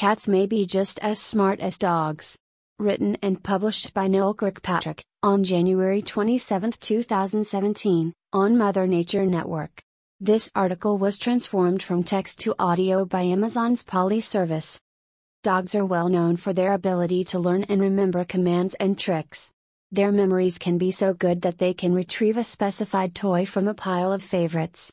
Cats may be just as smart as dogs. Written and published by Noel Kirkpatrick, on January 27, 2017, on Mother Nature Network. This article was transformed from text to audio by Amazon's Polly service. Dogs are well known for their ability to learn and remember commands and tricks. Their memories can be so good that they can retrieve a specified toy from a pile of favorites.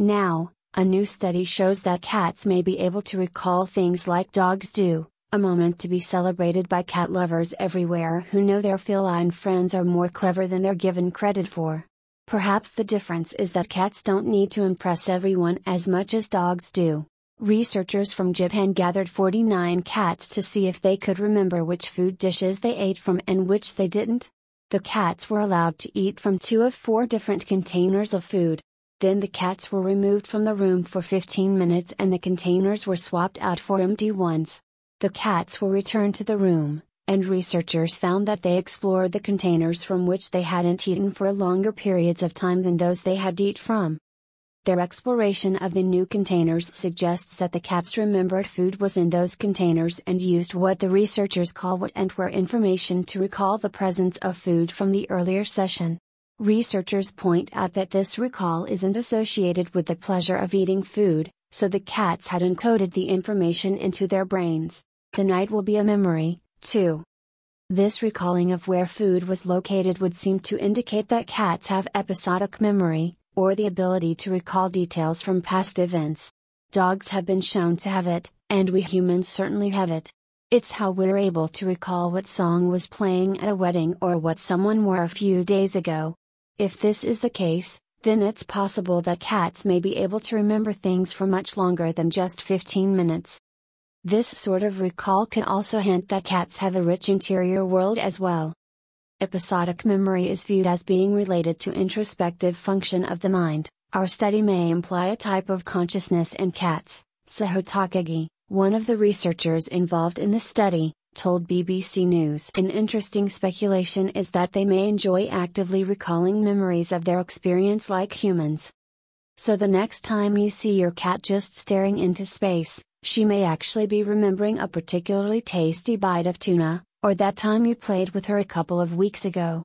Now, a new study shows that cats may be able to recall things like dogs do, a moment to be celebrated by cat lovers everywhere who know their feline friends are more clever than they're given credit for. Perhaps the difference is that cats don't need to impress everyone as much as dogs do. Researchers from Japan gathered 49 cats to see if they could remember which food dishes they ate from and which they didn't. The cats were allowed to eat from two of four different containers of food. Then the cats were removed from the room for 15 minutes and the containers were swapped out for empty ones. The cats were returned to the room, and researchers found that they explored the containers from which they hadn't eaten for longer periods of time than those they had eaten from. Their exploration of the new containers suggests that the cats remembered food was in those containers and used what the researchers call what and where information to recall the presence of food from the earlier session. Researchers point out that this recall isn't associated with the pleasure of eating food, so the cats had encoded the information into their brains. Tonight will be a memory, too. This recalling of where food was located would seem to indicate that cats have episodic memory, or the ability to recall details from past events. Dogs have been shown to have it, and we humans certainly have it. It's how we're able to recall what song was playing at a wedding or what someone wore a few days ago. If this is the case, then it's possible that cats may be able to remember things for much longer than just 15 minutes. This sort of recall can also hint that cats have a rich interior world as well. Episodic memory is viewed as being related to introspective function of the mind. Our study may imply a type of consciousness in cats, Saho Takagi, one of the researchers involved in the study, told BBC News. An interesting speculation is that they may enjoy actively recalling memories of their experience like humans. So the next time you see your cat just staring into space, she may actually be remembering a particularly tasty bite of tuna, or that time you played with her a couple of weeks ago.